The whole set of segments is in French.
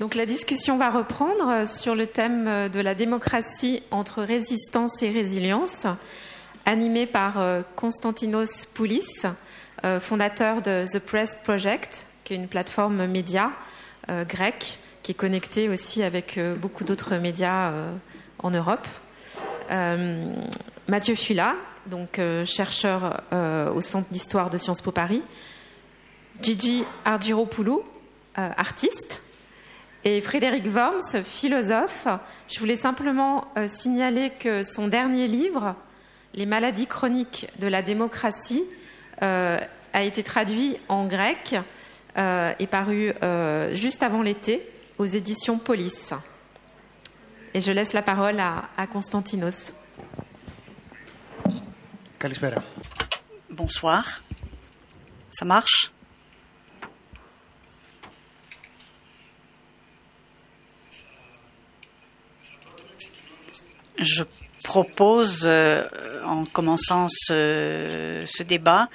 Donc la discussion va reprendre sur le thème de la démocratie entre résistance et résilience, animée par Konstantinos Poulis, fondateur de The Press Project, qui est une plateforme média grecque qui est connectée aussi avec beaucoup d'autres médias en Europe. Mathieu Fula, donc chercheur au Centre d'histoire de Sciences Po Paris, Gigi Argiropoulou, artiste, et Frédéric Worms, philosophe. Je voulais simplement signaler que son dernier livre, Les maladies chroniques de la démocratie, a été traduit en grec et paru juste avant l'été aux éditions Police. Et je laisse la parole à, à Constantinos. Bonsoir. Ça marche? Je propose, en commençant ce, débat,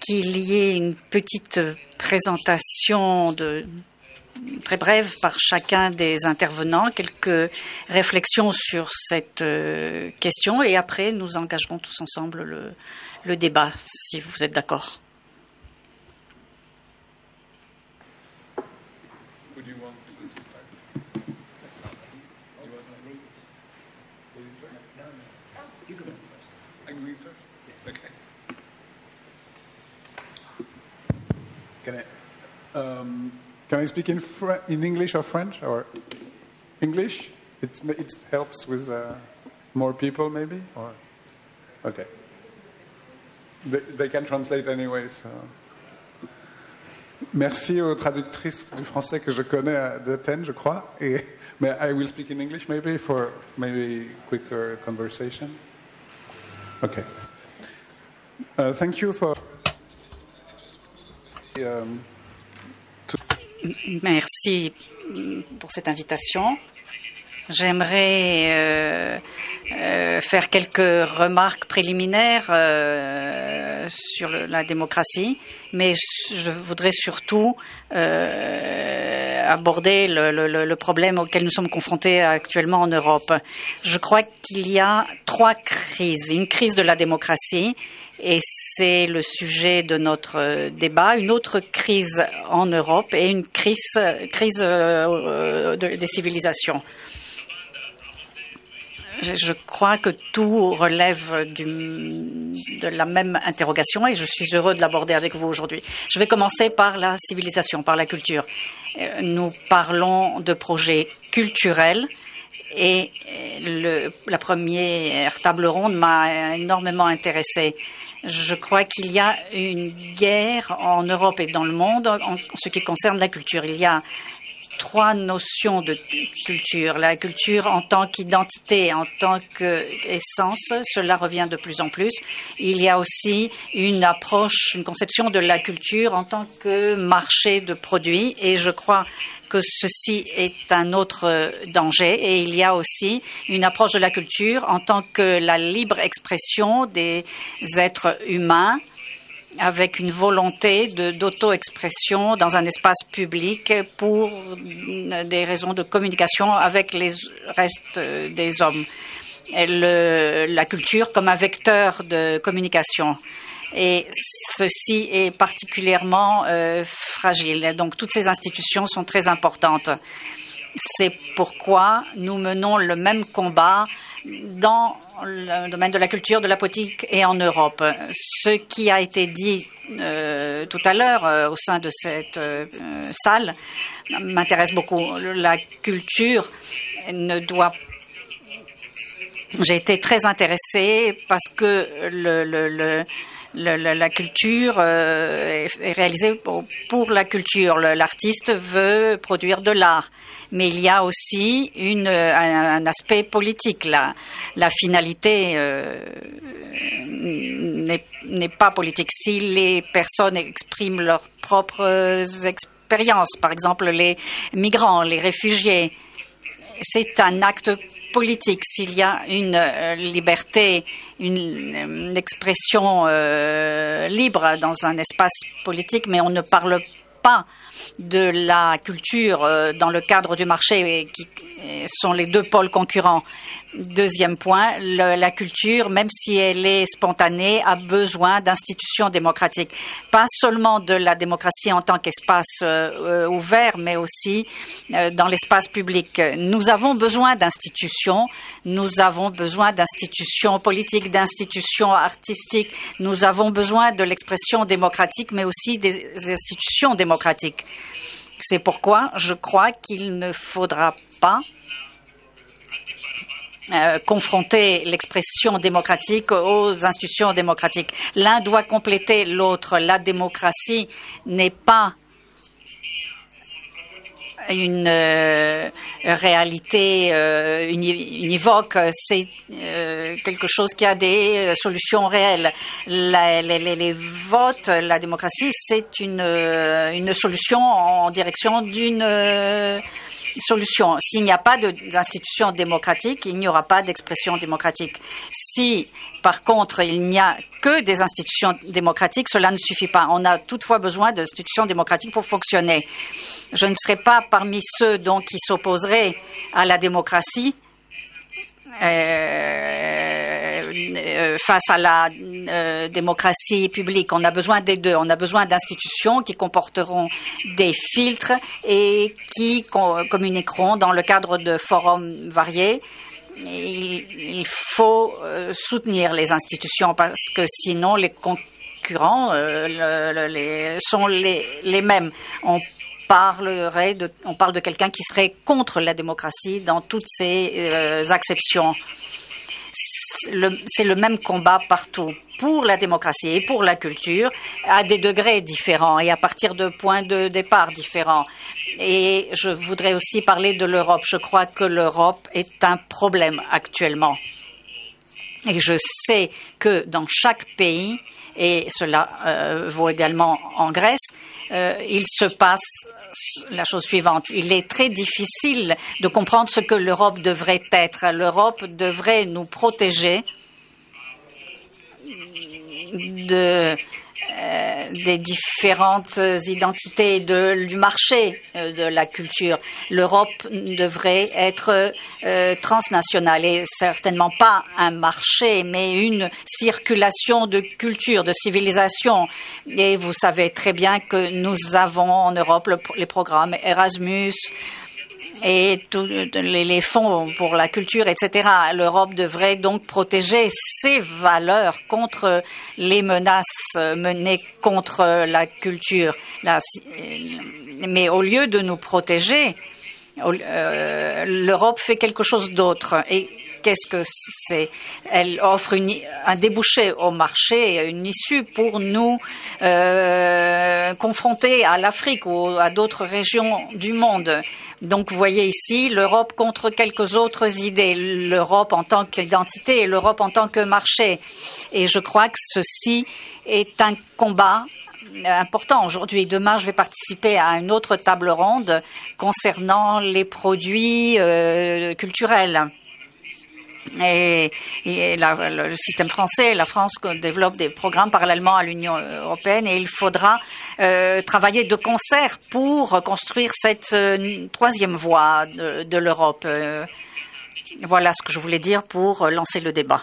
qu'il y ait une petite présentation de, très brève par chacun des intervenants, quelques réflexions sur cette question et après nous engagerons tous ensemble le, le débat, si vous êtes d'accord. Can I, um, can I speak in, Fr- in English or French or English? It, it helps with uh, more people, maybe. Or okay, they, they can translate anyway. So. Merci aux traductrices du français que je connais d'Athènes, je crois. Et, mais I will speak in English maybe for maybe quicker conversation? Okay. Uh, thank you for. Um, Merci pour cette invitation. J'aimerais euh, euh, faire quelques remarques préliminaires euh, sur la démocratie, mais je voudrais surtout aborder le, problème auquel nous sommes confrontés actuellement en Europe. Je crois qu'il y a trois crises. Une crise de la démocratie, et c'est le sujet de notre débat, une autre crise en Europe et une crise, crise de, des civilisations. Je crois que tout relève du, de la même interrogation et je suis heureux de l'aborder avec vous aujourd'hui. Je vais commencer par la civilisation, par la culture. Nous parlons de projets culturels et le, la première table ronde m'a énormément intéressée. Je crois qu'il y a une guerre en Europe et dans le monde en ce qui concerne la culture. Il y a trois notions de culture. La culture en tant qu'identité, en tant qu'essence, cela revient de plus en plus. Il y a aussi une approche, une conception de la culture en tant que marché de produits et je crois que ceci est un autre danger et il y a aussi une approche de la culture en tant que la libre expression des êtres humains avec une volonté d'auto-expression dans un espace public pour des raisons de communication avec les restes des hommes. Le, la culture comme un vecteur de communication. Et ceci est particulièrement euh, fragile. Donc toutes ces institutions sont très importantes. C'est pourquoi nous menons le même combat dans le domaine de la culture, de la politique et en Europe. Ce qui a été dit euh, tout à l'heure euh, au sein de cette euh, salle m'intéresse beaucoup. La culture ne doit j'ai été très intéressée parce que le, le, le le, la, culture euh, est, réalisée pour, la culture. L'artiste veut produire de l'art, mais il y a aussi un aspect politique. La, la finalité euh, n'est pas politique. Si les personnes expriment leurs propres expériences, par exemple les migrants, les réfugiés, c'est un acte politique. S'il y a une euh, liberté, une, une expression euh, libre dans un espace politique, mais on ne parle pas de la culture euh, dans le cadre du marché, qui sont les deux pôles concurrents. Deuxième point, la culture, même si elle est spontanée, a besoin d'institutions démocratiques. Pas seulement de la démocratie en tant qu'espace euh, ouvert, mais aussi euh, dans l'espace public. Nous avons besoin d'institutions, nous avons besoin d'institutions politiques, d'institutions artistiques, nous avons besoin de l'expression démocratique, mais aussi des institutions démocratiques. C'est pourquoi je crois qu'il ne faudra pas euh, confronter l'expression démocratique aux institutions démocratiques. L'un doit compléter l'autre. La démocratie n'est pas une euh, réalité euh, univoque, c'est quelque chose qui a des solutions réelles. Les, votes, la démocratie, c'est une solution en direction d'une S'il n'y a pas d'institution démocratique, il n'y aura pas d'expression démocratique. Si, par contre, il n'y a que des institutions démocratiques, cela ne suffit pas. On a toutefois besoin d'institutions démocratiques pour fonctionner. Je ne serai pas parmi ceux qui s'opposeraient à la démocratie euh, euh, face à la euh, démocratie publique. On a besoin des deux. On a besoin d'institutions qui comporteront des filtres et qui communiqueront dans le cadre de forums variés. Il, faut soutenir les institutions parce que sinon les concurrents sont les, mêmes. On parlerait on parle de quelqu'un qui serait contre la démocratie dans toutes ses euh, acceptions. C'est le, même combat partout pour la démocratie et pour la culture à des degrés différents et à partir de points de départ différents. Et je voudrais aussi parler de l'Europe. Je crois que l'Europe est un problème actuellement. Et je sais que dans chaque pays, et cela euh, vaut également en Grèce, euh, il se passe la chose suivante. Il est très difficile de comprendre ce que l'Europe devrait être. L'Europe devrait nous protéger de euh, des différentes identités de, du marché euh, de la culture. L'Europe devrait être euh, transnationale et certainement pas un marché, mais une circulation de culture, de civilisation. Et vous savez très bien que nous avons en Europe les programmes Erasmus, et tous les fonds pour la culture, etc. L'Europe devrait donc protéger ses valeurs contre les menaces menées contre la culture. Mais au lieu de nous protéger, euh, l'Europe fait quelque chose d'autre. Qu'est-ce que c'est? Elle offre un débouché au marché, une issue pour nous euh, confronter à l'Afrique ou à d'autres régions du monde. Donc vous voyez ici l'Europe contre quelques autres idées, l'Europe en tant qu'identité et l'Europe en tant que marché. Et je crois que ceci est un combat important aujourd'hui. Demain, je vais participer à une autre table ronde concernant les produits euh, culturels. Et, le système français, la France développe des programmes parallèlement à l'Union européenne et il faudra euh, travailler de concert pour construire cette euh, troisième voie de, l'Europe. Euh, voilà ce que je voulais dire pour lancer le débat.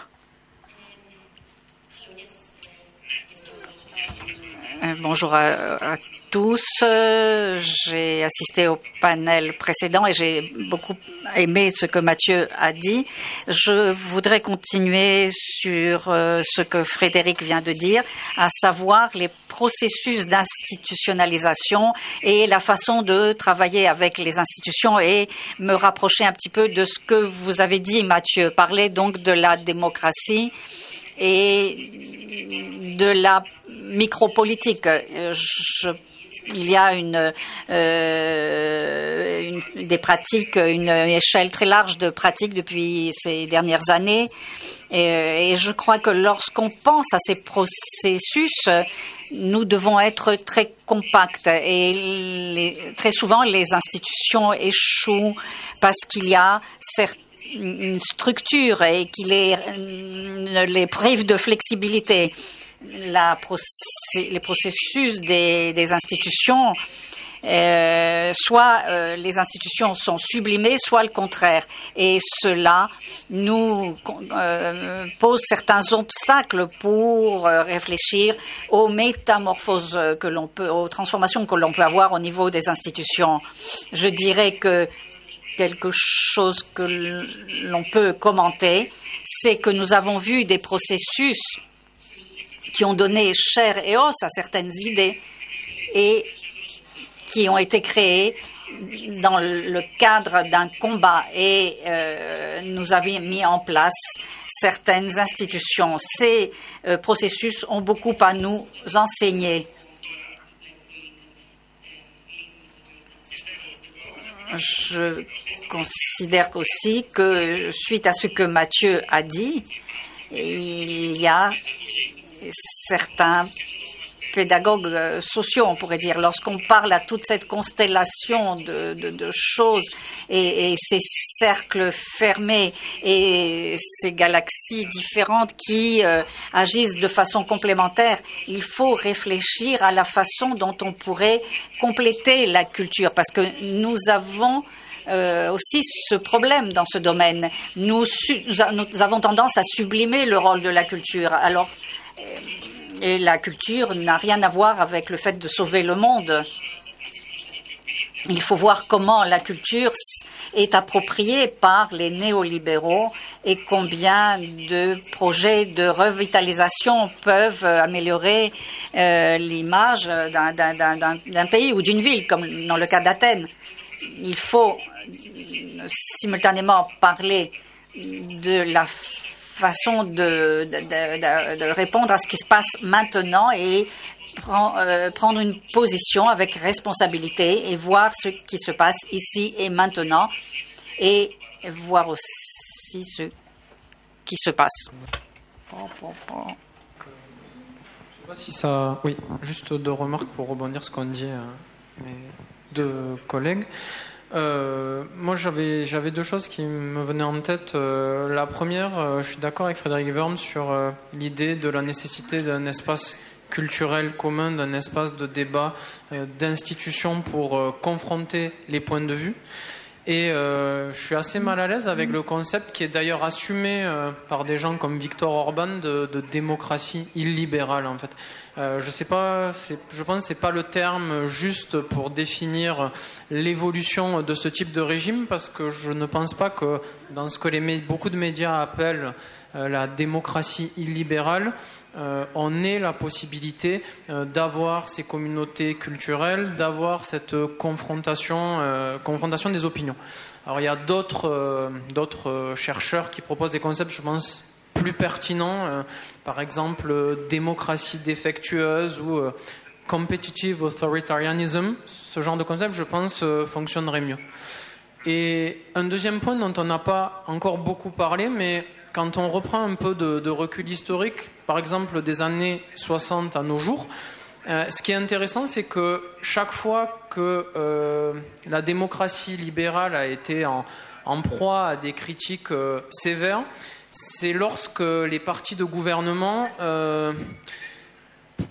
bonjour à, tous. J'ai assisté au panel précédent et j'ai beaucoup aimé ce que Mathieu a dit. Je voudrais continuer sur euh, ce que Frédéric vient de dire, à savoir les processus d'institutionnalisation et la façon de travailler avec les institutions et me rapprocher un petit peu de ce que vous avez dit, Mathieu. Parler donc de la démocratie et de la micropolitique. Je il y a une, euh, une, des pratiques, une échelle très large de pratiques depuis ces dernières années. Et, et je crois que lorsqu'on pense à ces processus, nous devons être très compacts et très souvent les institutions échouent parce qu'il y a une structure et qu'il les, les prive de flexibilité la les processus des, des institutions Euh, soit euh, les institutions sont sublimées, soit le contraire. Et cela nous euh, pose certains obstacles pour réfléchir aux métamorphoses que l'on peut, aux transformations que l'on peut avoir au niveau des institutions. Je dirais que quelque chose que l'on peut commenter, c'est que nous avons vu des processus qui ont donné chair et os à certaines idées et qui ont été créés dans le cadre d'un combat et euh, nous avions mis en place certaines institutions. Ces euh, processus ont beaucoup à nous enseigner. Je considère aussi que, suite à ce que Mathieu a dit, il y a certains pédagogues euh, sociaux, on pourrait dire, lorsqu'on parle à toute cette constellation de, choses et, ces cercles fermés et ces galaxies différentes qui euh, agissent de façon complémentaire, il faut réfléchir à la façon dont on pourrait compléter la culture, parce que nous avons euh, aussi ce problème dans ce domaine. Nous, nous, avons tendance à sublimer le rôle de la culture. Alors, et la culture n'a rien à voir avec le fait de sauver le monde. Il faut voir comment la culture est appropriée par les néolibéraux et combien de projets de revitalisation peuvent améliorer euh, l'image d'un pays ou d'une ville, comme dans le cas d'Athènes. Il faut simultanément parler de la façon de, de, répondre à ce qui se passe maintenant et euh, prendre une position avec responsabilité et voir ce qui se passe ici et maintenant et voir aussi ce qui se passe. Si ça. Oui, juste deux remarques pour rebondir ce qu'ont dit euh, mes deux collègues. Euh, moi, j'avais j'avais deux choses qui me venaient en tête. Euh, la première, euh, je suis d'accord avec Frédéric Worm sur l'idée de la nécessité d'un espace culturel commun, d'un espace de débat, d'institution pour confronter les points de vue. Et je suis assez mal à l'aise avec le concept qui est d'ailleurs assumé par des gens comme Victor Orban de, de démocratie illibérale en fait. Euh, je sais pas, je pense que c'est pas le terme juste pour définir l'évolution de ce type de régime parce que je ne pense pas que dans ce que les, beaucoup de médias appellent euh, la démocratie illibérale, euh, on ait la possibilité euh, d'avoir ces communautés culturelles, d'avoir cette confrontation, confrontation des opinions. Alors il y a d'autres chercheurs qui proposent des concepts, je pense, plus pertinents, par exemple démocratie défectueuse ou competitive authoritarianism. Ce genre de concept, je pense, fonctionnerait mieux. Et un deuxième point dont on n'a pas encore beaucoup parlé, mais quand on reprend un peu de, recul historique, par exemple des années 60 à nos jours, euh, ce qui est intéressant, c'est que chaque fois que euh, la démocratie libérale a été en, proie à des critiques euh, sévères, c'est lorsque les partis de gouvernement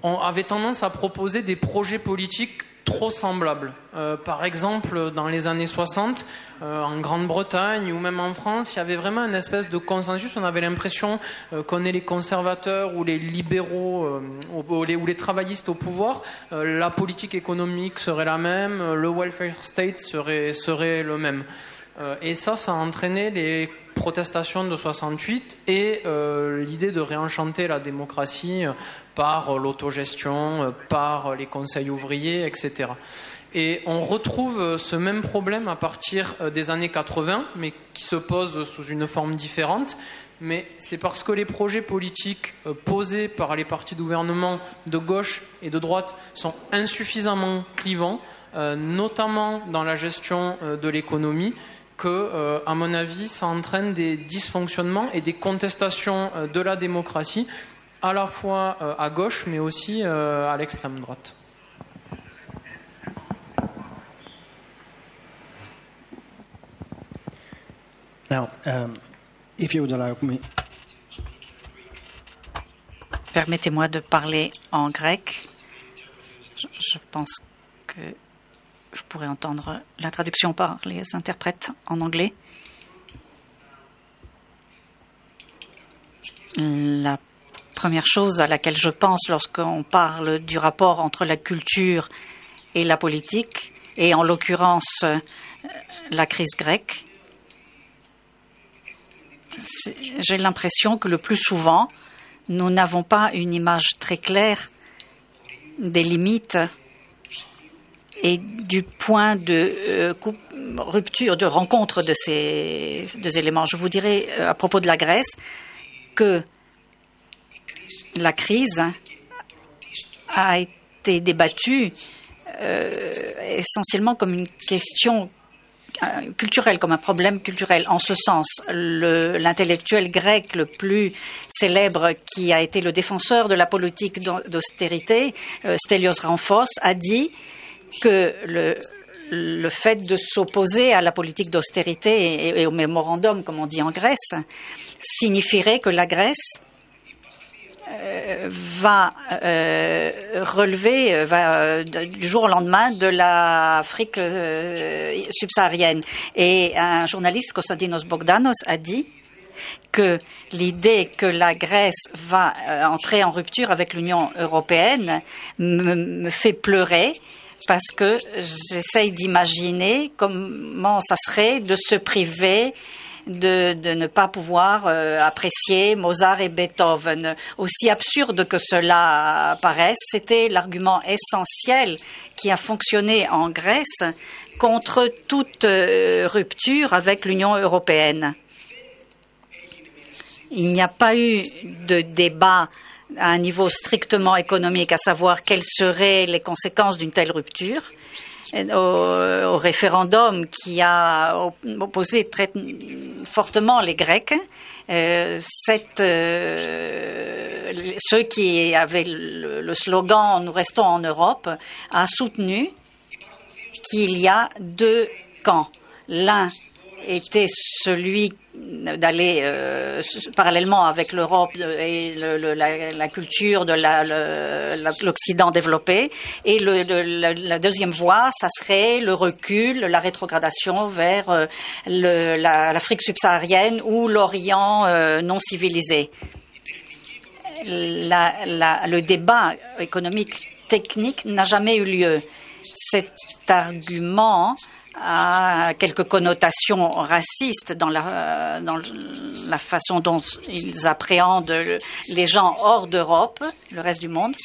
avaient tendance à proposer des projets politiques trop semblables. Euh, par exemple, dans les années 60, euh, en Grande-Bretagne ou même en France, il y avait vraiment une espèce de consensus. On avait l'impression euh, qu'on est les conservateurs ou les libéraux ou, les, travaillistes au pouvoir. la politique économique serait la même, le welfare state serait le même. Et ça, ça a entraîné les protestations de 68 et l'idée de réenchanter la démocratie par l'autogestion, euh, par les conseils ouvriers, etc. Et on retrouve euh, ce même problème à partir euh, des années 80, mais qui se pose sous une forme différente. Mais c'est parce que les projets politiques posés par les partis de gouvernement de gauche et de droite sont insuffisamment clivants, notamment dans la gestion de l'économie, que, à mon avis, ça entraîne des dysfonctionnements et des contestations de la démocratie à la fois euh, à gauche, mais aussi euh, à l'extrême droite. Um, Permettez-moi de parler en grec. Je, pense que pourrais entendre la traduction par les interprètes en anglais. La première chose à laquelle je pense lorsqu'on parle du rapport entre la culture et la politique, et en l'occurrence la crise grecque, j'ai l'impression que le plus souvent, nous n'avons pas une image très claire des limites et du point de euh, rupture, de rencontre de ces deux éléments. Je vous dirais euh, à propos de la Grèce que la crise a été débattue euh, essentiellement comme une question culturelle, comme un problème culturel. En ce sens, l'intellectuel grec le plus célèbre, qui a été le défenseur de la politique d'austérité, euh, Stelios Ramphos, a dit que le, fait de s'opposer à la politique d'austérité et, au mémorandum, comme on dit en Grèce, signifierait que la Grèce euh, va euh, relever euh, du jour au lendemain de l'Afrique subsaharienne. Et un journaliste, Konstantinos Bogdanos, a dit que l'idée que la Grèce va entrer en rupture avec l'Union européenne me, fait pleurer parce que j'essaye d'imaginer comment ça serait de se priver de, ne pas pouvoir euh, apprécier Mozart et Beethoven. Aussi absurde que cela paraisse, c'était l'argument essentiel qui a fonctionné en Grèce contre toute euh, rupture avec l'Union européenne. Il n'y a pas eu de débat à un niveau strictement économique, à savoir quelles seraient les conséquences d'une telle rupture au, référendum qui a opposé très fortement les Grecs. Euh, euh, ceux qui avaient le, slogan Nous restons en Europe a soutenu qu'il y a deux camps. L'un était celui d'aller euh, parallèlement avec l'Europe et le, la, la, culture de l'Occident développé. Et le, la, deuxième voie, ça serait le recul, la rétrogradation vers euh, l'Afrique subsaharienne ou l'Orient euh, non civilisé. le débat économique technique n'a jamais eu lieu. Cet argument a quelques connotations racistes dans la, dans la façon dont ils appréhendent les gens hors d'Europe, le reste du monde,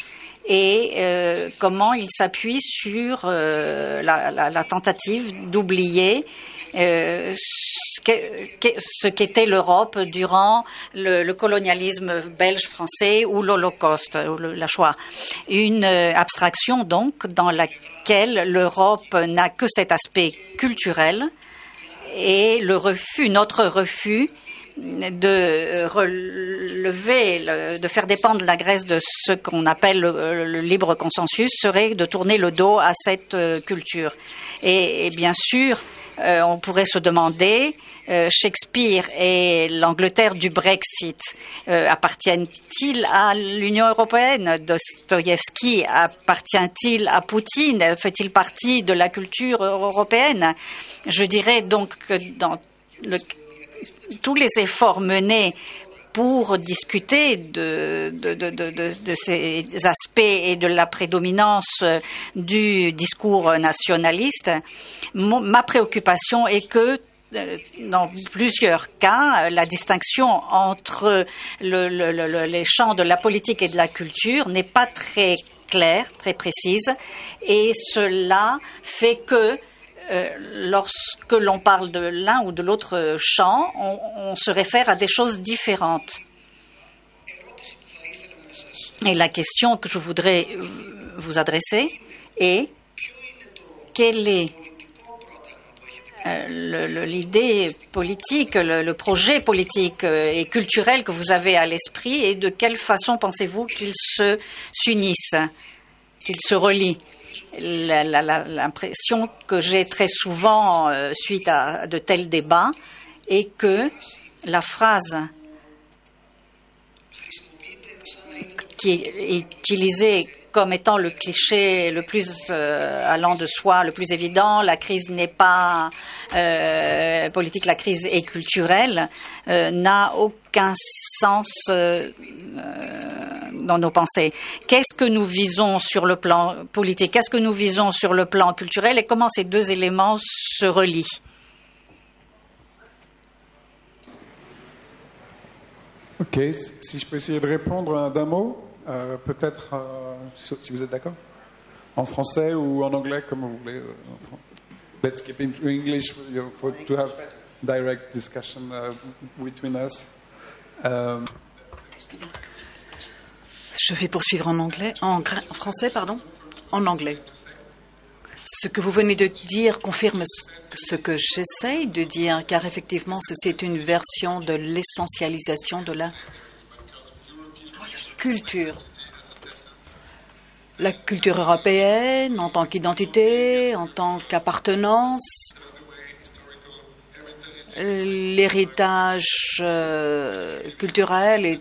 et euh, comment ils s'appuient sur euh, la, la, la, tentative d'oublier euh, ce qu'était l'Europe durant le, colonialisme belge-français ou l'Holocauste, la Shoah. Une euh, abstraction donc dans laquelle l'Europe n'a que cet aspect culturel et le refus, notre refus de relever, de faire dépendre la Grèce de ce qu'on appelle le, libre consensus serait de tourner le dos à cette euh, culture. et bien sûr, euh, on pourrait se demander, euh, Shakespeare et l'Angleterre du Brexit euh, appartiennent-ils à l'Union européenne? Dostoïevski appartient-il à Poutine? Fait-il partie de la culture européenne? Je dirais donc que dans tous les efforts menés pour discuter de, de, ces aspects et de la prédominance du discours nationaliste, ma préoccupation est que euh, dans plusieurs cas, la distinction entre les champs de la politique et de la culture n'est pas très claire, très précise, et cela fait que euh, lorsque l'on parle de l'un ou de l'autre champ, on, se réfère à des choses différentes. Et la question que je voudrais vous adresser est quelle est euh, l'idée politique, le, projet politique euh, et culturel que vous avez à l'esprit et de quelle façon pensez-vous qu'ils se s'unissent, qu'ils se relient l'impression que j'ai très souvent euh, suite à de tels débats est que la phrase qui est utilisée comme étant le cliché le plus euh, allant de soi, le plus évident. La crise n'est pas euh, politique, la crise est culturelle, euh, n'a aucun sens dans nos pensées. Qu'est-ce que nous visons sur le plan politique? Qu'est-ce que nous visons sur le plan culturel? Et comment ces deux éléments se relient? Ok, si je peux essayer de répondre d'un mot, euh, peut-être, euh, si vous êtes d'accord, en français ou en anglais, comme vous voulez. Euh, let's keep it in English for, to have direct discussion uh, between us. Um, je vais poursuivre en anglais, en, en français, pardon, en anglais. Ce que vous venez de dire confirme ce que j'essaye de dire, car effectivement, c'est une version de l'essentialisation de la La culture européenne en tant qu'identité, en tant qu'appartenance, l'héritage euh, culturel et,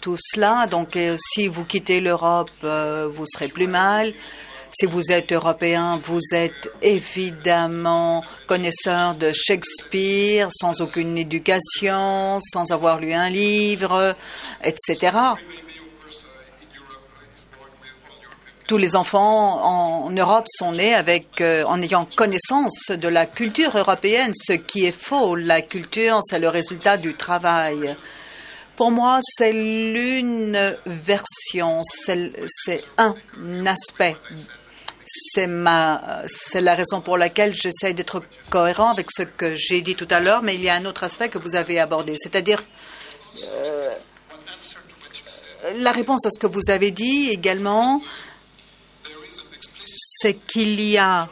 tout cela. Donc, euh, si vous quittez l'Europe, euh, vous serez plus mal. Si vous êtes européen, vous êtes évidemment connaisseur de Shakespeare, sans aucune éducation, sans avoir lu un livre, etc. Tous les enfants en Europe sont nés avec, euh, en ayant connaissance de la culture européenne, ce qui est faux. La culture, c'est le résultat du travail. Pour moi, c'est l'une version, c'est un aspect c'est la raison pour laquelle j'essaie d'être cohérent avec ce que j'ai dit tout à l'heure, mais il y a un autre aspect que vous avez abordé, c'est-à-dire euh, la réponse à ce que vous avez dit également, c'est qu'il y a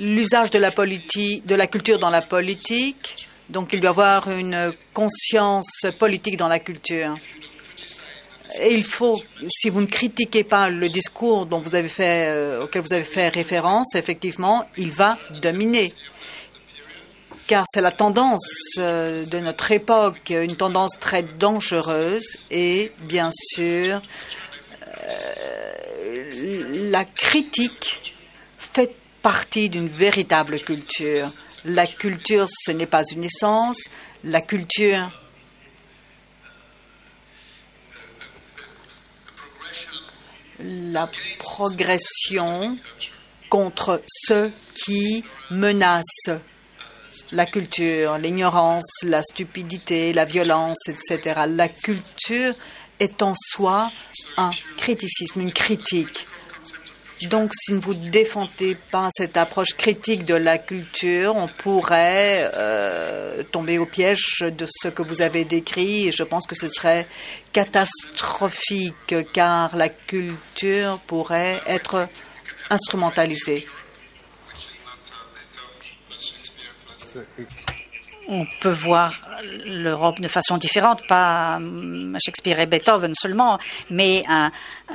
l'usage de la politique, de la culture dans la politique, donc il doit y avoir une conscience politique dans la culture. Et il faut, si vous ne critiquez pas le discours dont vous avez fait, euh, auquel vous avez fait référence, effectivement, il va dominer. Car c'est la tendance euh, de notre époque, une tendance très dangereuse et bien sûr, la critique fait partie d'une véritable culture. La culture, ce n'est pas une essence. La culture, la progression contre ceux qui menacent la culture, l'ignorance, la stupidité, la violence, etc. La culture est en soi un criticisme, une critique. Donc, si vous ne défendez pas cette approche critique de la culture, on pourrait euh, tomber au piège de ce que vous avez décrit et je pense que ce serait catastrophique car la culture pourrait être instrumentalisée. On peut voir l'Europe de façon différente, pas Shakespeare et Beethoven seulement, mais un,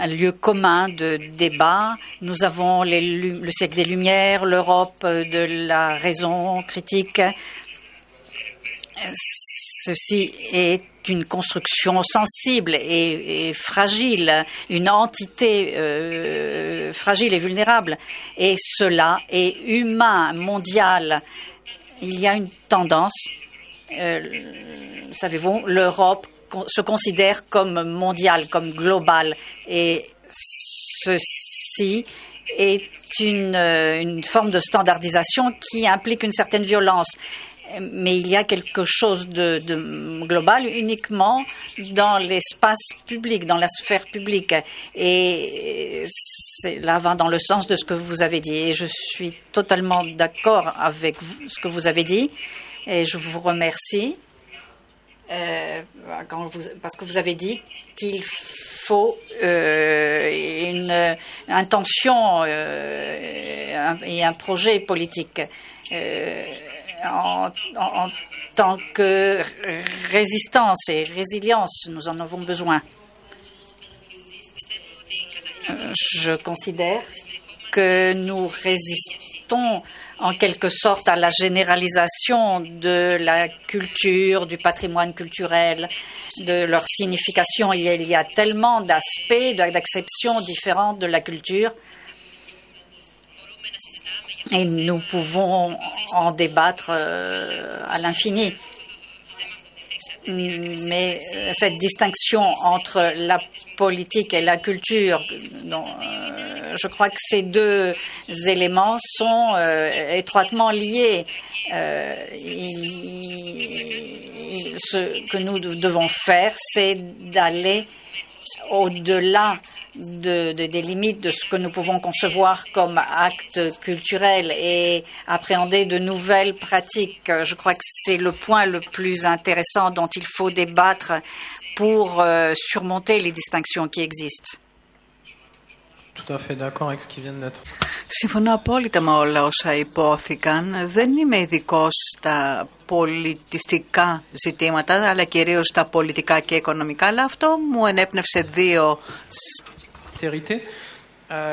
lieu commun de débat. Nous avons le siècle des Lumières, l'Europe de la raison critique. Ceci est une construction sensible et, fragile, une entité euh, fragile et vulnérable. Et cela est humain, mondial il y a une tendance, euh, savez-vous, l'Europe se considère comme mondiale, comme globale, et ceci est une, euh, une forme de standardisation qui implique une certaine violence mais il y a quelque chose de, global uniquement dans l'espace public, dans la sphère publique. Et cela va dans le sens de ce que vous avez dit. Et je suis totalement d'accord avec ce que vous avez dit. Et je vous remercie euh, parce que vous avez dit qu'il faut euh, une intention euh, et un projet politique en, tant que résistance et résilience, nous en avons besoin. Je considère que nous résistons en quelque sorte à la généralisation de la culture, du patrimoine culturel, de leur signification. Il y a, tellement d'aspects, d'acceptions différentes de la culture. Et nous pouvons en débattre euh, à l'infini. Mais euh, cette distinction entre la politique et la culture, euh, je crois que ces deux éléments sont étroitement liés. ce que nous devons faire, c'est d'aller au-delà de, des limites de ce que nous pouvons concevoir comme acte culturel et appréhender de nouvelles pratiques. Je crois que c'est le point le plus intéressant dont il faut débattre pour euh, surmonter les distinctions qui existent. Συμφωνώ απόλυτα με όλα όσα υπόθηκαν. Δεν είμαι ειδικό στα πολιτιστικά ζητήματα, αλλά κυρίως στα πολιτικά και οικονομικά, αλλά αυτό μου ενέπνευσε δύο...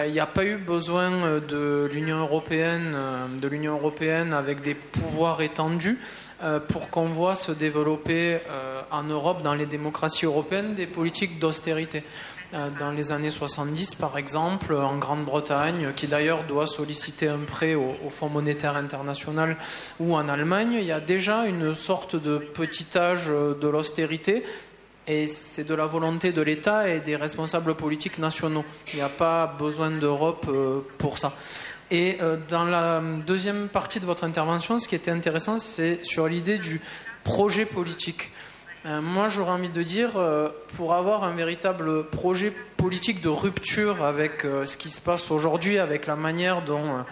Il n'y a pas eu besoin de l'Union européenne, de l'Union européenne avec des pouvoirs étendus pour qu'on voit se développer en Europe, dans les démocraties européennes, des politiques d'austérité. Euh, dans les années 70, par exemple, en Grande-Bretagne, qui d'ailleurs doit solliciter un prêt au, Fonds monétaire international, ou en Allemagne, il y a déjà une sorte de petit âge de l'austérité. Et c'est de la volonté de l'État et des responsables politiques nationaux. Il n'y a pas besoin d'Europe euh, pour ça. Et euh, dans la deuxième partie de votre intervention, ce qui était intéressant, c'est sur l'idée du projet politique. Euh, moi, j'aurais envie de dire, euh, pour avoir un véritable projet politique de rupture avec euh, ce qui se passe aujourd'hui, avec la manière dont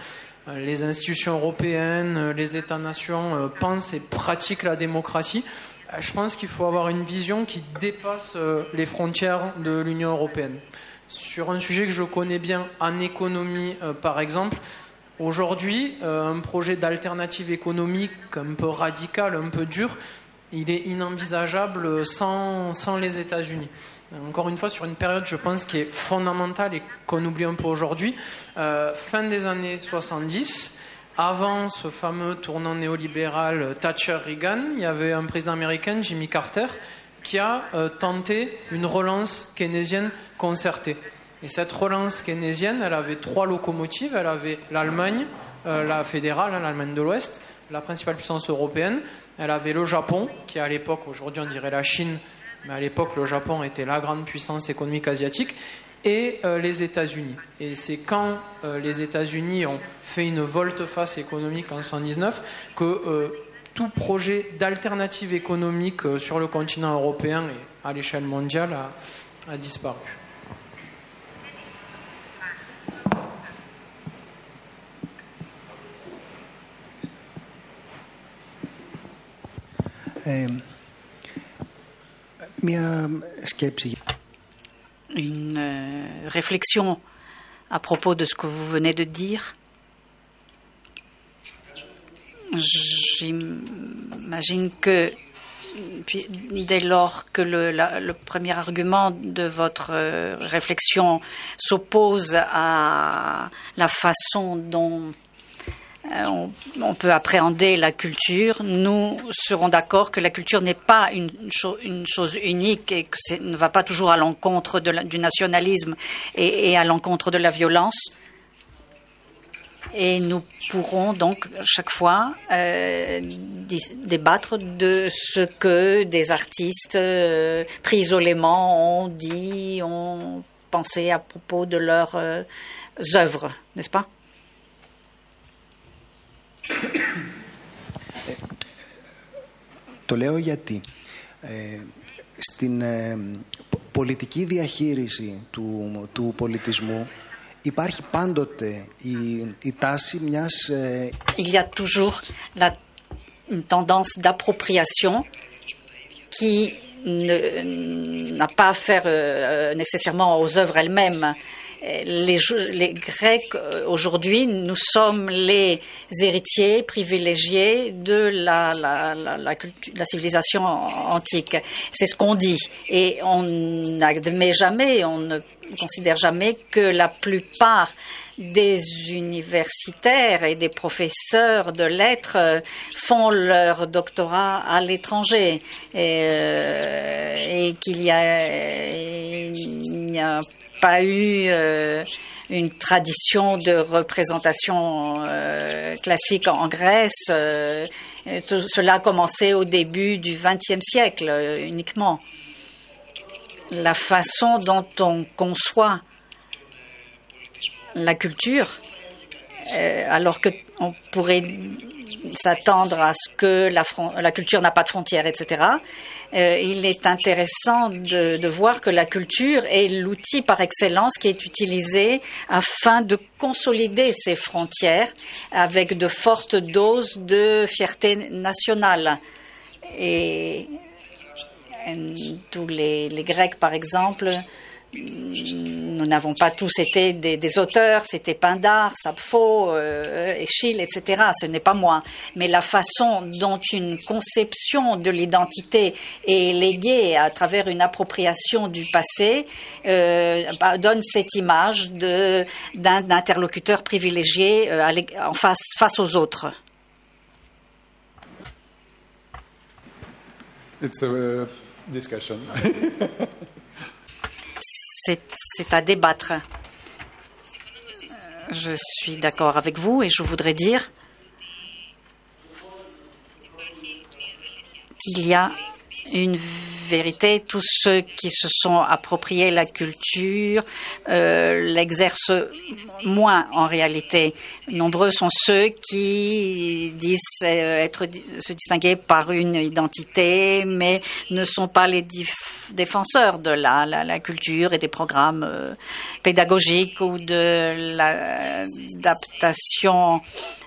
les institutions européennes, les États-nations pensent et pratiquent la démocratie, je pense qu'il faut avoir une vision qui dépasse les frontières de l'Union européenne. Sur un sujet que je connais bien en économie, par exemple, aujourd'hui, un projet d'alternative économique un peu radical, un peu dur, il est inenvisageable sans, sans les États-Unis. Encore une fois, sur une période, je pense, qui est fondamentale et qu'on oublie un peu aujourd'hui, euh, fin des années 70, avant ce fameux tournant néolibéral Thatcher-Reagan, il y avait un président américain, Jimmy Carter, qui a euh, tenté une relance keynésienne concertée. Et cette relance keynésienne, elle avait trois locomotives. Elle avait l'Allemagne, la fédérale, hein, l'Allemagne de l'Ouest, la principale puissance européenne, elle avait le Japon, qui à l'époque, aujourd'hui on dirait la Chine, mais à l'époque le Japon était la grande puissance économique asiatique, et euh, les États-Unis. Et c'est quand euh, les États-Unis ont fait une volte-face économique en 1979 que euh, tout projet d'alternative économique sur le continent européen et à l'échelle mondiale a disparu. Une euh, réflexion à propos de ce que vous venez de dire. J'imagine que dès lors que le, premier argument de votre euh, réflexion s'oppose à la façon dont euh, on, peut appréhender la culture. Nous serons d'accord que la culture n'est pas une, chose unique et que ne va pas toujours à l'encontre du nationalisme et, à l'encontre de la violence. Et nous pourrons donc chaque fois euh, débattre de ce que des artistes euh, pris isolément ont dit, ont pensé à propos de leurs œuvres, n'est-ce pas? Το λέω γιατί ε, στην ε, πολιτική διαχείριση του, του πολιτισμού υπάρχει πάντοτε η, η τάση μιας... Ε, Il y a toujours la, une tendance d'appropriation qui n'a pas à faire euh, nécessairement aux œuvres elles-mêmes. Les, les Grecs euh, aujourd'hui, nous sommes les héritiers privilégiés de la, la, la, la civilisation antique. C'est ce qu'on dit. Et on n'admet jamais, on ne considère jamais que la plupart des universitaires et des professeurs de lettres euh, font leur doctorat à l'étranger et, euh, et qu'il y a, n'y a pas eu euh, une tradition de représentation euh, classique en Grèce. Euh, tout cela a commencé au début du XXe siècle uniquement. La façon dont on conçoit la culture, alors qu'on pourrait s'attendre à ce que la, la culture n'a pas de frontières, etc. Euh, il est intéressant de, voir que la culture est l'outil par excellence qui est utilisé afin de consolider ces frontières avec de fortes doses de fierté nationale. Et euh, tous les Grecs, par exemple, nous n'avons pas tous été des, auteurs, c'était Pindar, Sappho, euh, Échille, etc. Ce n'est pas moi. Mais la façon dont une conception de l'identité est léguée à travers une appropriation du passé euh, bah, donne cette image d'un interlocuteur privilégié euh, en face, face aux autres. It's a uh, discussion. C'est à débattre. Je suis d'accord avec vous et je voudrais dire qu'il y a une vérité. Tous ceux qui se sont appropriés la culture euh, l'exercent moins en réalité. Nombreux sont ceux qui disent euh, être se distinguer par une identité, mais ne sont pas les défenseurs de la culture et des programmes euh, pédagogiques ou de l'adaptation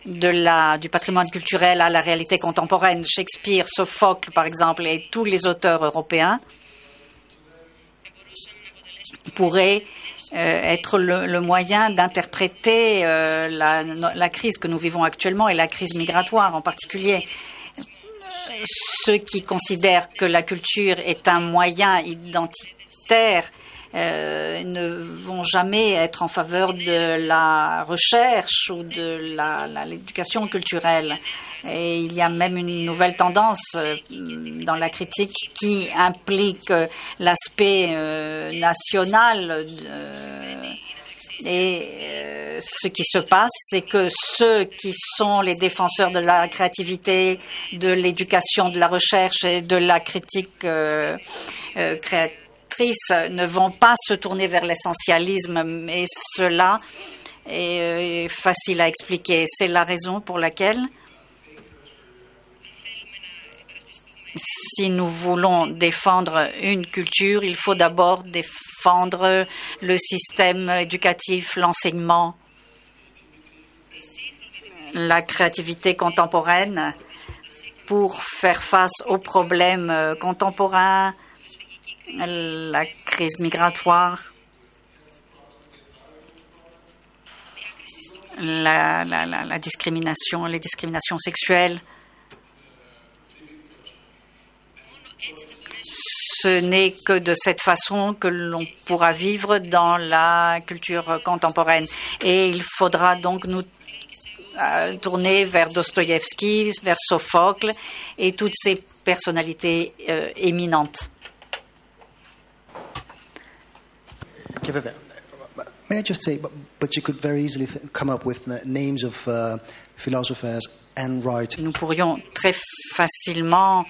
de la, du patrimoine culturel à la réalité contemporaine. Shakespeare, Sophocle, par exemple, et tous les auteurs européens pourraient euh, être le, moyen d'interpréter euh, la crise que nous vivons actuellement et la crise migratoire en particulier. Ceux qui considèrent que la culture est un moyen identitaire euh, ne vont jamais être en faveur de la recherche ou de l'éducation culturelle. Et il y a même une nouvelle tendance euh, dans la critique qui implique euh, l'aspect euh, national. et ce qui se passe, c'est que ceux qui sont les défenseurs de la créativité, de l'éducation, de la recherche et de la critique euh, euh, ne vont pas se tourner vers l'essentialisme, mais cela est euh, facile à expliquer. C'est la raison pour laquelle si nous voulons défendre une culture, il faut d'abord défendre le système éducatif, l'enseignement, la créativité contemporaine pour faire face aux problèmes contemporains, la crise migratoire, la, discrimination, les discriminations sexuelles. Ce n'est que de cette façon que l'on pourra vivre dans la culture contemporaine. Et il faudra donc nous euh, tourner vers Dostoïevski, vers Sophocle et toutes ces personnalités euh, éminentes. give a bit. May I just say, but, but you could very easily come up with names of uh, philosophers and writers. Nous pourrions très facilement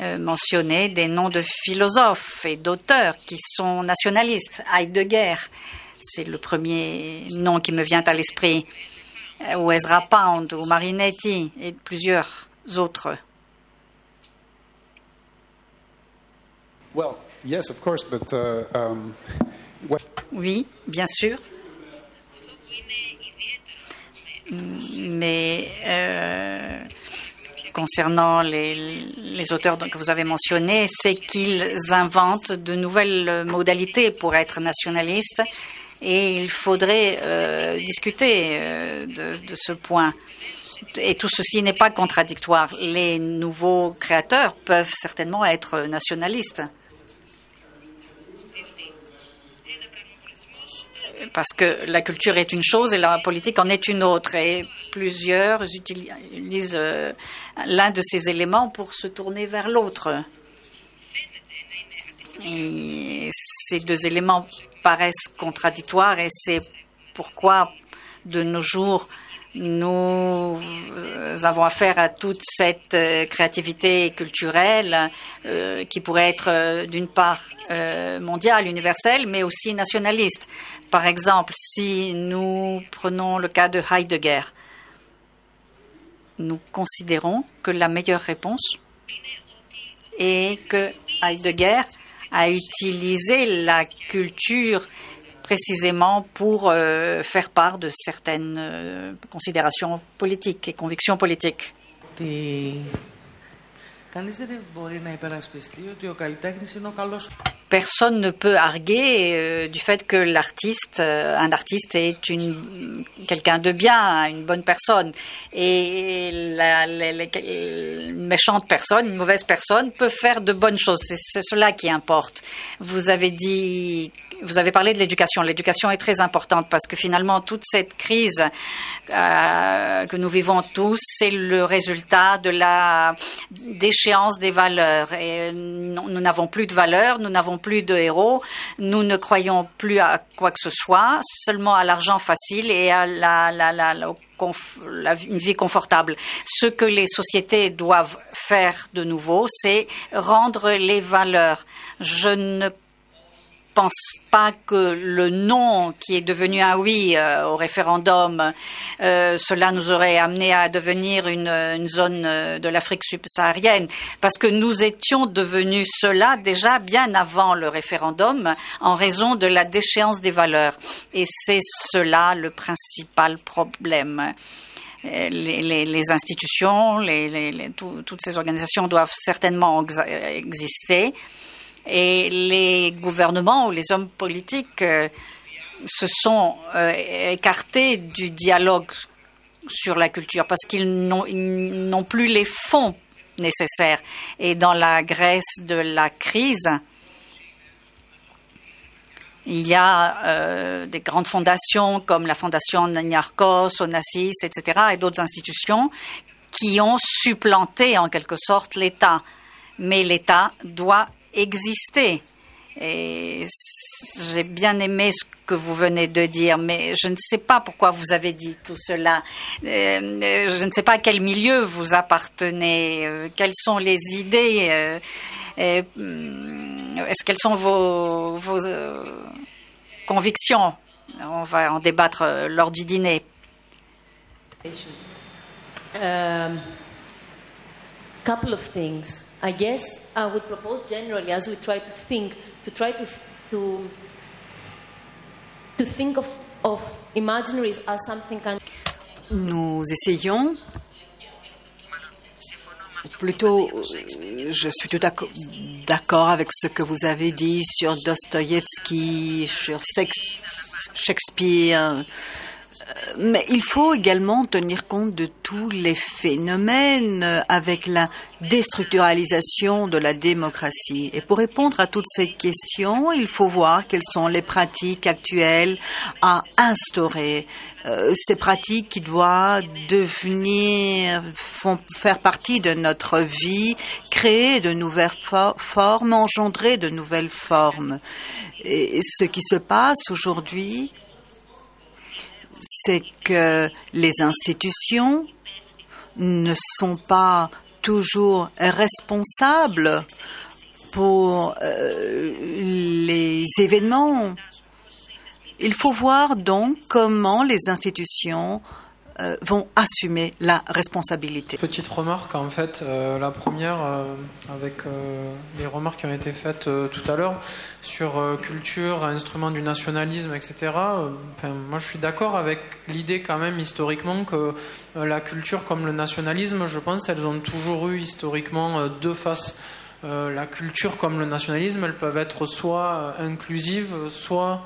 euh, mentionner des noms de philosophes et d'auteurs qui sont nationalistes. Heidegger, c'est le premier nom qui me vient à l'esprit, euh, ou Ezra Pound, ou Marinetti, et plusieurs autres. Well, yes, of course, but uh, um... Oui, bien sûr. Mais euh, concernant les, auteurs que vous avez mentionnés, c'est qu'ils inventent de nouvelles modalités pour être nationalistes et il faudrait euh, discuter euh, de ce point. Et tout ceci n'est pas contradictoire. Les nouveaux créateurs peuvent certainement être nationalistes. Parce que la culture est une chose et la politique en est une autre. Et plusieurs utilisent euh, l'un de ces éléments pour se tourner vers l'autre. Et ces deux éléments paraissent contradictoires et c'est pourquoi de nos jours nous avons affaire à toute cette euh, créativité culturelle euh, qui pourrait être euh, d'une part mondiale, universelle, mais aussi nationaliste. Par exemple, si nous prenons le cas de Heidegger, nous considérons que la meilleure réponse est que Heidegger a utilisé la culture précisément pour euh, faire part de certaines euh, considérations politiques et convictions politiques. Personne ne peut arguer euh, du fait que l'artiste, euh, un artiste est une quelqu'un de bien, une bonne personne, et la, une méchante personne, une mauvaise personne peut faire de bonnes choses. C'est cela qui importe. Vous avez dit vous avez parlé de l'éducation. L'éducation est très importante parce que finalement, toute cette crise euh, que nous vivons tous, c'est le résultat de la déchéance des valeurs. Et nous n'avons plus de valeurs, nous n'avons plus de héros, nous ne croyons plus à quoi que ce soit, seulement à l'argent facile et à une vie confortable. Ce que les sociétés doivent faire de nouveau, c'est rendre les valeurs. Je ne pense pas que le non qui est devenu un oui euh, au référendum, euh, cela nous aurait amené à devenir une, zone euh, de l'Afrique subsaharienne, parce que nous étions devenus cela déjà bien avant le référendum en raison de la déchéance des valeurs. Et c'est cela le principal problème. Les, institutions, toutes ces organisations doivent certainement exister et les gouvernements ou les hommes politiques euh, se sont euh, écartés du dialogue sur la culture parce qu'ils n'ont plus les fonds nécessaires. Et dans la Grèce de la crise, il y a euh, des grandes fondations comme la fondation Niarchos, Onassis, etc., et d'autres institutions qui ont supplanté en quelque sorte l'État. Mais l'État doit exister. Et j'ai bien aimé ce que vous venez de dire, mais je ne sais pas pourquoi vous avez dit tout cela. Euh, euh, je ne sais pas à quel milieu vous appartenez, euh, quelles sont les idées, est-ce quelles sont vos, vos convictions? On va en débattre lors du dîner. Um, couple of things. I guess I would propose generally, as we try to think, to try to to to think of, of imaginaries as something kind. Nous essayons plutôt, je suis tout d'accord avec ce que vous avez dit sur Dostoïevski, sur Shakespeare, mais il faut également tenir compte de tous les phénomènes avec la déstructuralisation de la démocratie. Et pour répondre à toutes ces questions, il faut voir quelles sont les pratiques actuelles à instaurer. Euh, ces pratiques qui doivent devenir, faire partie de notre vie, créer de nouvelles formes, engendrer de nouvelles formes. Et ce qui se passe aujourd'hui, c'est que les institutions ne sont pas toujours responsables pour euh, les événements. Il faut voir donc comment les institutions euh, vont assumer la responsabilité. Petite remarque, en fait, euh, la première, euh, avec les remarques qui ont été faites tout à l'heure sur culture, instrument du nationalisme, etc. moi, je suis d'accord avec l'idée quand même historiquement que la culture comme le nationalisme, je pense, elles ont toujours eu historiquement deux faces. la culture comme le nationalisme, elles peuvent être soit inclusives, soit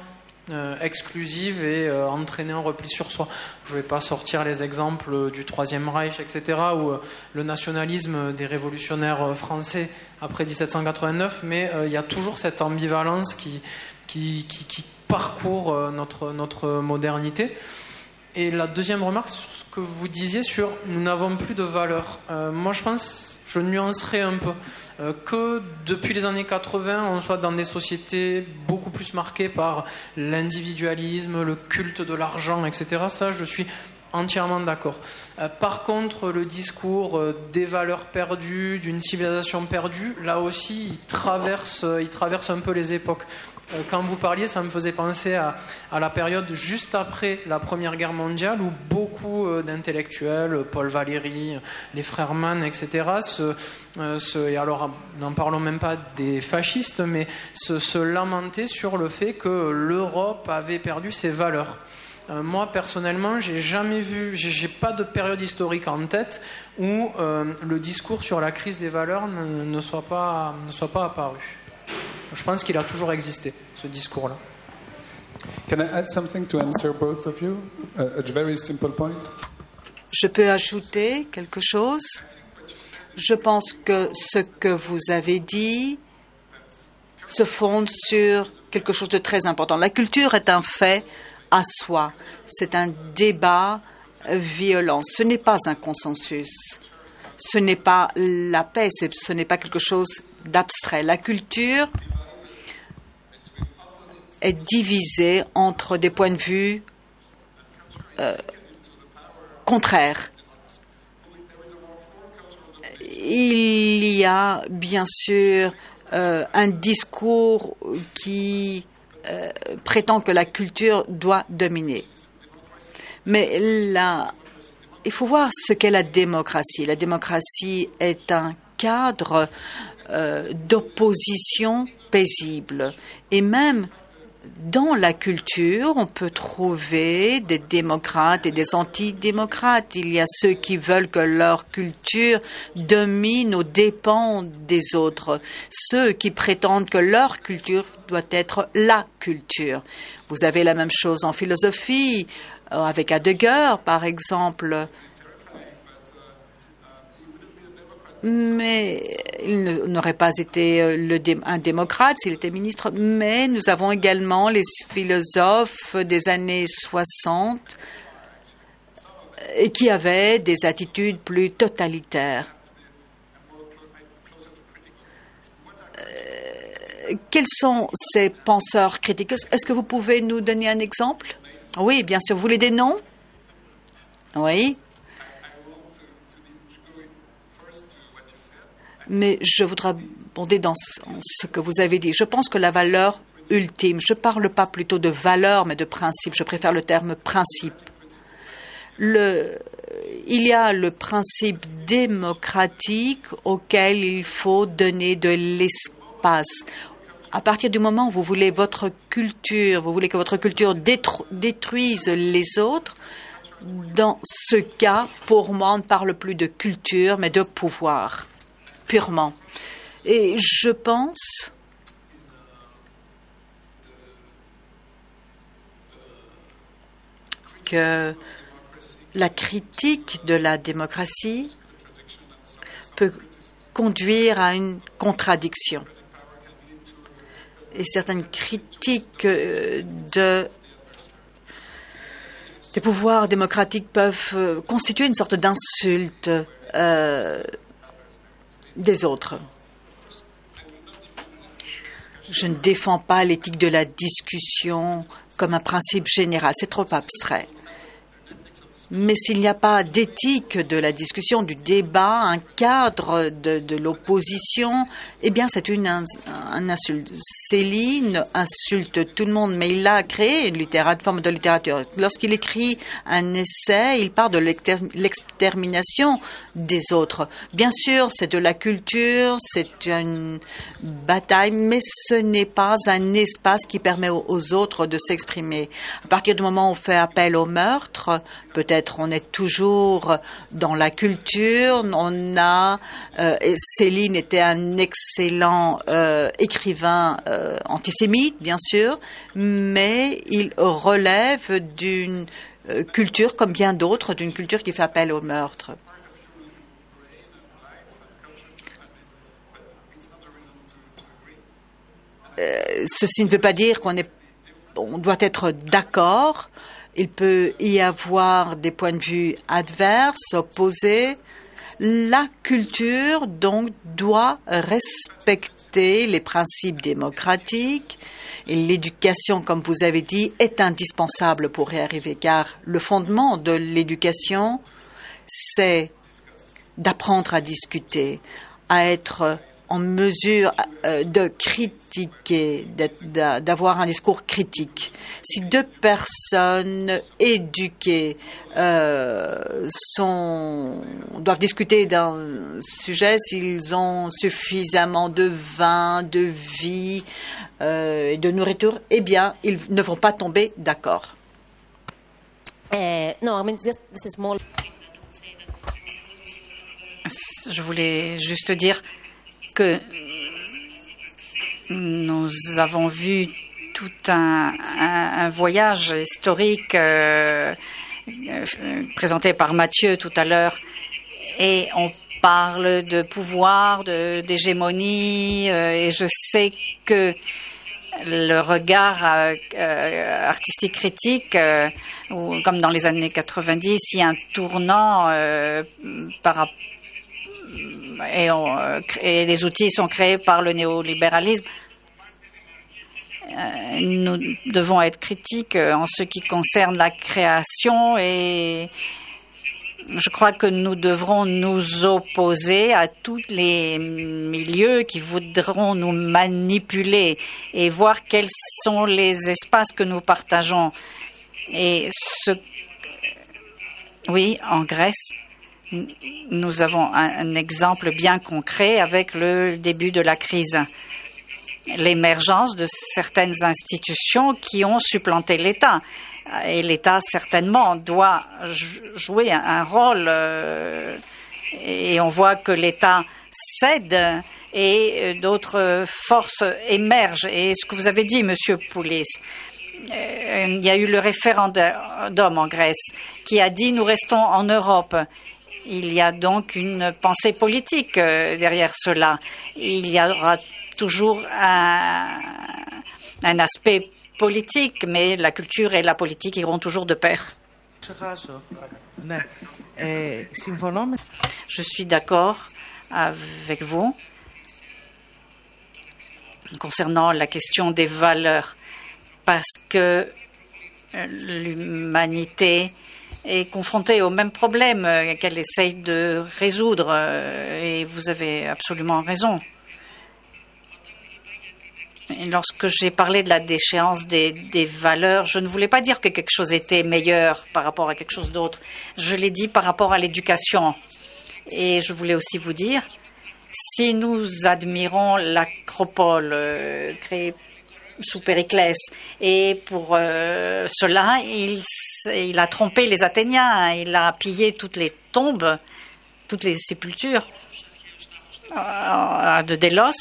exclusive et euh, entraîner un repli sur soi. Je ne vais pas sortir les exemples du Troisième Reich, etc., ou euh, le nationalisme des révolutionnaires français après 1789, mais il y a toujours cette ambivalence qui, parcourt notre, notre modernité. Et la deuxième remarque sur ce que vous disiez sur nous n'avons plus de valeur. moi, je pense, je nuancerai un peu. Euh, que depuis les années 80, on soit dans des sociétés beaucoup plus marquées par l'individualisme, le culte de l'argent, etc. Ça, je suis entièrement d'accord. Euh, par contre, le discours euh, des valeurs perdues, d'une civilisation perdue, là aussi, il traverse, il traverse un peu les époques. Euh, quand vous parliez, ça me faisait penser à, la période juste après la Première Guerre mondiale où beaucoup euh, d'intellectuels, Paul Valéry, les frères Mann, etc., euh, et alors n'en parlons même pas des fascistes, mais se, se lamentaient sur le fait que l'Europe avait perdu ses valeurs. moi, personnellement, j'ai jamais vu, j'ai pas de période historique en tête où le discours sur la crise des valeurs ne soit, pas, ne soit pas apparu. Je pense qu'il a toujours existé, ce discours-là. Can I add something to answer both of you? A, very simple point. Je peux ajouter quelque chose? Je pense que ce que vous avez dit se fonde sur quelque chose de très important. La culture est un fait à soi. C'est un débat violent. Ce n'est pas un consensus ce n'est pas la paix, ce n'est pas quelque chose d'abstrait. La culture est divisée entre des points de vue euh, contraires. Il y a bien sûr euh, un discours qui euh, prétend que la culture doit dominer. Mais la il faut voir ce qu'est la démocratie. La démocratie est un cadre euh, d'opposition paisible. Et même dans la culture, on peut trouver des démocrates et des antidémocrates. Il y a ceux qui veulent que leur culture domine aux dépens des autres, ceux qui prétendent que leur culture doit être la culture. Vous avez la même chose en philosophie. Euh, avec Heidegger, par exemple. Mais il n'aurait pas été euh, un démocrate s'il était ministre. Mais nous avons également les philosophes des années 60 et qui avaient des attitudes plus totalitaires. Euh, quels sont ces penseurs critiques? Est-ce que vous pouvez nous donner un exemple? Oui, bien sûr. Vous voulez des noms? Oui. Mais je voudrais abonder dans ce que vous avez dit. Je pense que la valeur ultime, je ne parle pas plutôt de valeur, mais de principe. Je préfère le terme principe. Il y a le principe démocratique auquel il faut donner de l'espace à partir du moment où vous voulez votre culture, vous voulez que votre culture détruise les autres, dans ce cas, pour moi, on ne parle plus de culture, mais de pouvoir, purement. Et je pense que la critique de la démocratie peut conduire à une contradiction et certaines critiques euh, de, des pouvoirs démocratiques peuvent euh, constituer une sorte d'insulte euh, des autres. Je ne défends pas l'éthique de la discussion comme un principe général, c'est trop abstrait. Mais s'il n'y a pas d'éthique de la discussion, du débat, un cadre de, l'opposition, eh bien, c'est une, insulte. Céline insulte tout le monde, mais il a créé une forme de littérature. Lorsqu'il écrit un essai, il parle de l'extermination des autres. Bien sûr, c'est de la culture, c'est une bataille, mais ce n'est pas un espace qui permet aux autres de s'exprimer. À partir du moment où on fait appel au meurtre, peut-être on est toujours dans la culture. On a euh, Céline était un excellent euh, écrivain euh, antisémite, bien sûr, mais il relève d'une culture, comme bien d'autres, d'une culture qui fait appel au meurtre. Ceci ne veut pas dire qu'on est, on doit être d'accord. Il peut y avoir des points de vue adverses, opposés. La culture, donc, doit respecter les principes démocratiques et l'éducation, comme vous avez dit, est indispensable pour y arriver, car le fondement de l'éducation, c'est d'apprendre à discuter, à être en mesure euh, de critiquer, d'avoir un discours critique. Si deux personnes éduquées euh, sont, doivent discuter d'un sujet, s'ils ont suffisamment de vin, de vie euh, et de nourriture, eh bien, ils ne vont pas tomber d'accord. Uh, no, I mean, this is more... Je voulais juste dire que nous avons vu tout un, voyage historique euh, euh, présenté par Mathieu tout à l'heure. Et on parle de pouvoir, d'hégémonie euh, et je sais que le regard artistique critique, ou, comme dans les années 90, il y a un tournant par rapport euh, et, les outils sont créés par le néolibéralisme. Euh, nous devons être critiques en ce qui concerne la création et je crois que nous devrons nous opposer à tous les milieux qui voudront nous manipuler et voir quels sont les espaces que nous partageons. Et ce, oui, en Grèce, nous avons un, exemple bien concret avec le début de la crise l'émergence de certaines institutions qui ont supplanté l'État. Et l'État, certainement, doit jouer un rôle. Euh, et on voit que l'État cède et d'autres forces émergent. Et ce que vous avez dit, Monsieur Poulis, euh, il y a eu le référendum en Grèce qui a dit nous restons en Europe. Il y a donc une pensée politique euh, derrière cela. Il y aura toujours un, un aspect politique, mais la culture et la politique iront toujours de pair. Je suis d'accord avec vous concernant la question des valeurs, parce que l'humanité est confrontée au même problème qu'elle essaye de résoudre, et vous avez absolument raison. Lorsque j'ai parlé de la déchéance des, des, valeurs, je ne voulais pas dire que quelque chose était meilleur par rapport à quelque chose d'autre. Je l'ai dit par rapport à l'éducation. Et je voulais aussi vous dire, si nous admirons l'acropole euh, créée sous Périclès, et pour euh, cela, il, a trompé les Athéniens, il a pillé toutes les tombes, toutes les sépultures euh, de Délos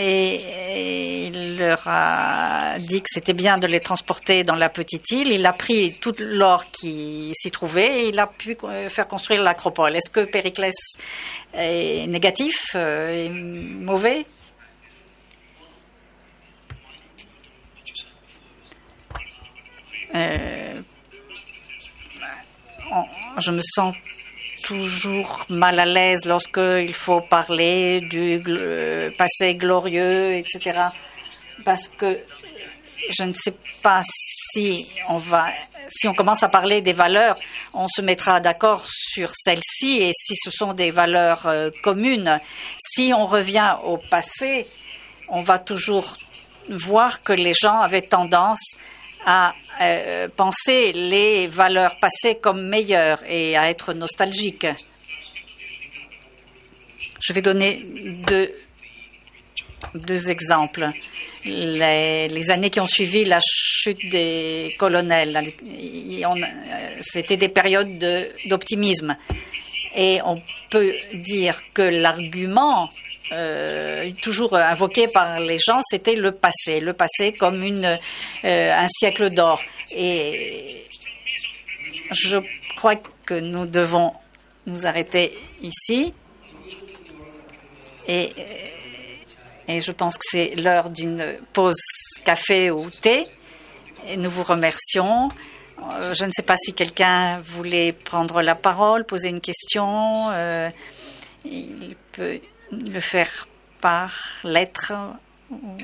et il leur a dit que c'était bien de les transporter dans la petite île. Il a pris tout l'or qui s'y trouvait et il a pu faire construire l'acropole. Est-ce que Périclès est négatif, est mauvais? Euh, Je me sens toujours mal à l'aise lorsqu'il faut parler du euh, passé glorieux, etc. Parce que je ne sais pas si on va, si on commence à parler des valeurs, on se mettra d'accord sur celles-ci et si ce sont des valeurs euh, communes. Si on revient au passé, on va toujours voir que les gens avaient tendance à euh, penser les valeurs passées comme meilleures et à être nostalgique. Je vais donner deux, deux exemples. Les, années qui ont suivi la chute des colonels, on- c'était des périodes de- d'optimisme. Et on peut dire que l'argument euh, toujours invoqué par les gens, c'était le passé, le passé comme euh, un siècle d'or. Et je crois que nous devons nous arrêter ici. Et, et je pense que c'est l'heure d'une pause café ou thé. Et nous vous remercions. Euh, Je ne sais pas si quelqu'un voulait prendre la parole, poser une question. Euh, il peut le faire par lettre, ou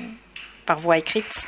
par voie écrite.